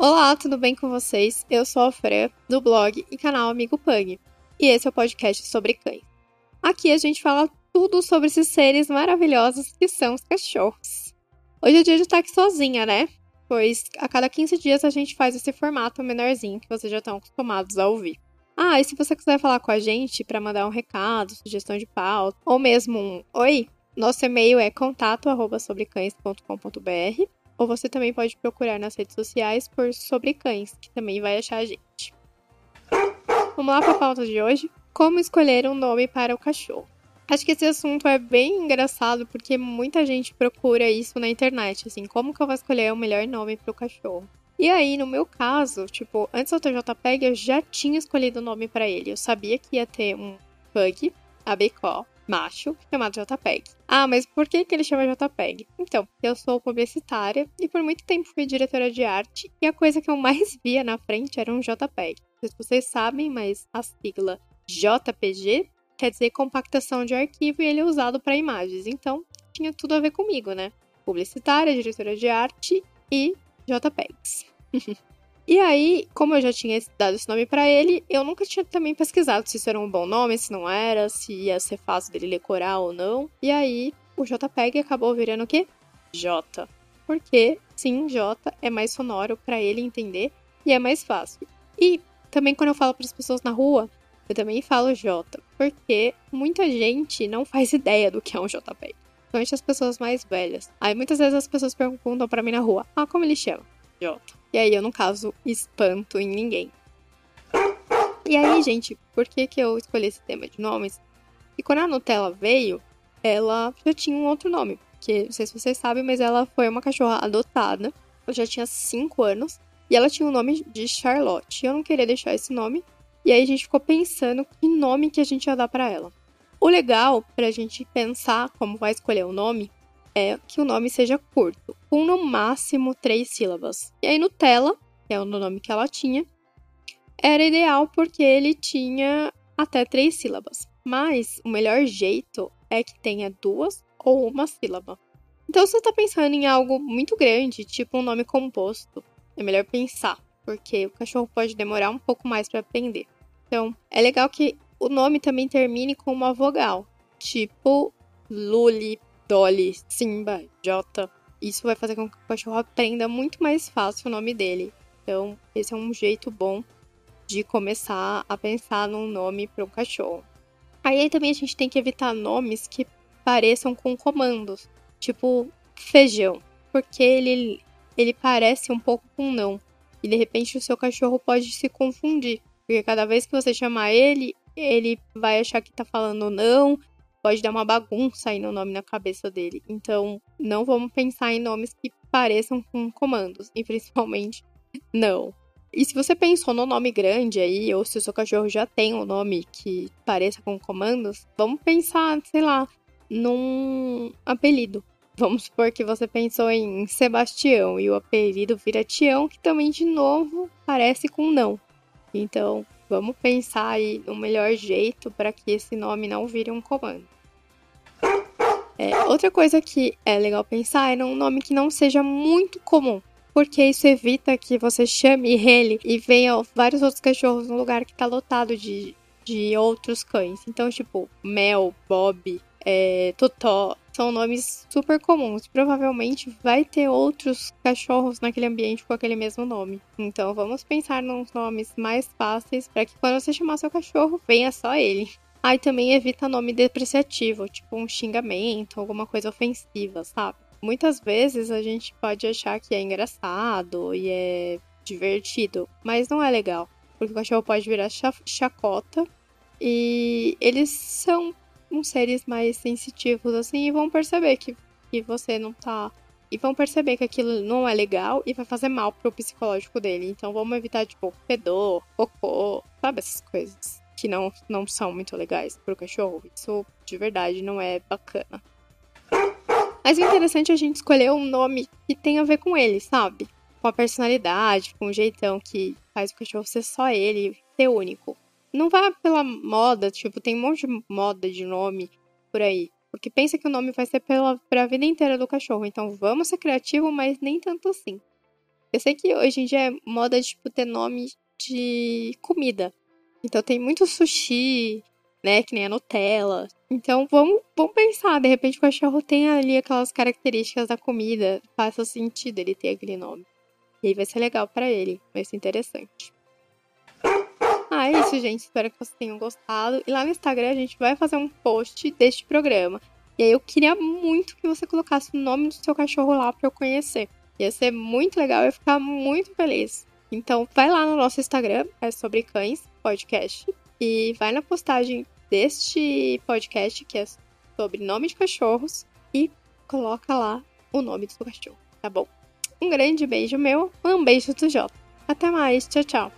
Olá, tudo bem com vocês? Eu sou a Fran, do blog e canal Amigo Pug, e esse é o podcast sobre cães. Aqui a gente fala tudo sobre esses seres maravilhosos que são os cachorros. Hoje é dia de estar aqui sozinha, né? Pois a cada 15 dias a gente faz esse formato menorzinho que vocês já estão acostumados a ouvir. Ah, e se você quiser falar com a gente para mandar um recado, sugestão de pauta, ou mesmo um oi, nosso e-mail é contato@sobrecães.com.br ou você também pode procurar nas redes sociais por Sobre Cães, que também vai achar a gente. Vamos lá para a pauta de hoje. Como escolher um nome para o cachorro? Acho que esse assunto é bem engraçado porque muita gente procura isso na internet, assim, como que eu vou escolher o melhor nome para o cachorro? E aí, no meu caso, tipo, antes do TJPEG, eu já tinha escolhido o nome para ele. Eu sabia que ia ter um Pug, ABCO, macho chamado JPEG. Ah, mas por que, que ele chama JPEG? Então, eu sou publicitária e por muito tempo fui diretora de arte e a coisa que eu mais via na frente era um JPEG. Não sei se vocês sabem, mas a sigla JPG quer dizer compactação de arquivo e ele é usado para imagens. Então, tinha tudo a ver comigo, né? Publicitária, diretora de arte e JPEGs. E aí, como eu já tinha dado esse nome para ele, eu nunca tinha também pesquisado se isso era um bom nome, se não era, se ia ser fácil dele decorar ou não. E aí, o JPEG acabou virando o quê? J. Porque, sim, J é mais sonoro para ele entender e é mais fácil. E também quando eu falo para as pessoas na rua, eu também falo J, porque muita gente não faz ideia do que é um JPEG. Principalmente as pessoas mais velhas. Aí muitas vezes as pessoas perguntam para mim na rua: Ah, como ele chama? J. E aí eu, no caso, espanto em ninguém. E aí, gente, por que, que eu escolhi esse tema de nomes? E quando a Nutella veio, ela já tinha um outro nome. Porque, não sei se vocês sabem, mas ela foi uma cachorra adotada. Ela já tinha 5 anos. E ela tinha o nome de Charlotte. Eu não queria deixar esse nome. E aí a gente ficou pensando que nome que a gente ia dar para ela. O legal pra gente pensar como vai escolher o nome é que o nome seja curto, com no máximo três sílabas. E aí Nutella, que é o nome que ela tinha, era ideal porque ele tinha até três sílabas. Mas o melhor jeito é que tenha duas ou uma sílaba. Então, se você está pensando em algo muito grande, tipo um nome composto, é melhor pensar, porque o cachorro pode demorar um pouco mais para aprender. Então, é legal que o nome também termine com uma vogal, tipo Luli, Dolly, Simba, Jota. Isso vai fazer com que o cachorro aprenda muito mais fácil o nome dele. Então, esse é um jeito bom de começar a pensar num nome para um cachorro. Aí também a gente tem que evitar nomes que pareçam com comandos, tipo feijão, porque ele, ele parece um pouco com não. E de repente o seu cachorro pode se confundir, porque cada vez que você chamar ele, ele vai achar que tá falando não, pode dar uma bagunça aí no nome na cabeça dele. Então, não vamos pensar em nomes que pareçam com comandos, e principalmente não. E se você pensou no nome grande aí, ou se o seu cachorro já tem um nome que pareça com comandos, vamos pensar, sei lá, num apelido. Vamos supor que você pensou em Sebastião e o apelido vira Tião, que também de novo parece com não. Então, vamos pensar aí no melhor jeito para que esse nome não vire um comando. É, outra coisa que é legal pensar é num nome que não seja muito comum. Porque isso evita que você chame ele e venha vários outros cachorros no lugar que tá lotado de, de outros cães. Então, tipo, Mel, Bob, é, Totó, são nomes super comuns. Provavelmente vai ter outros cachorros naquele ambiente com aquele mesmo nome. Então vamos pensar nos nomes mais fáceis para que quando você chamar seu cachorro, venha só ele. Aí ah, também evita nome depreciativo, tipo um xingamento, alguma coisa ofensiva, sabe? Muitas vezes a gente pode achar que é engraçado e é divertido, mas não é legal, porque o cachorro pode virar chacota e eles são uns seres mais sensitivos assim e vão perceber que, que você não tá e vão perceber que aquilo não é legal e vai fazer mal pro psicológico dele. Então vamos evitar, tipo, fedor, cocô, sabe essas coisas que não, não são muito legais pro cachorro. Isso de verdade não é bacana. Mas o interessante é a gente escolher um nome que tenha a ver com ele, sabe? Com a personalidade, com o jeitão que faz o cachorro ser só ele, ser único. Não vá pela moda, tipo, tem um monte de moda de nome por aí. Porque pensa que o nome vai ser pela, pra vida inteira do cachorro. Então vamos ser criativo, mas nem tanto assim. Eu sei que hoje em dia é moda, tipo, ter nome de comida. Então tem muito sushi, né? Que nem a Nutella. Então vamos, vamos pensar, de repente o cachorro tem ali aquelas características da comida. Faça sentido ele ter aquele nome. E aí vai ser legal para ele, vai ser interessante. É isso, gente. Espero que vocês tenham gostado. E lá no Instagram a gente vai fazer um post deste programa. E aí eu queria muito que você colocasse o nome do seu cachorro lá para eu conhecer. Ia ser muito legal, eu ia ficar muito feliz. Então vai lá no nosso Instagram, é sobre cães podcast, e vai na postagem deste podcast, que é sobre nome de cachorros, e coloca lá o nome do seu cachorro, tá bom? Um grande beijo meu, um beijo do Jota. Até mais, tchau, tchau.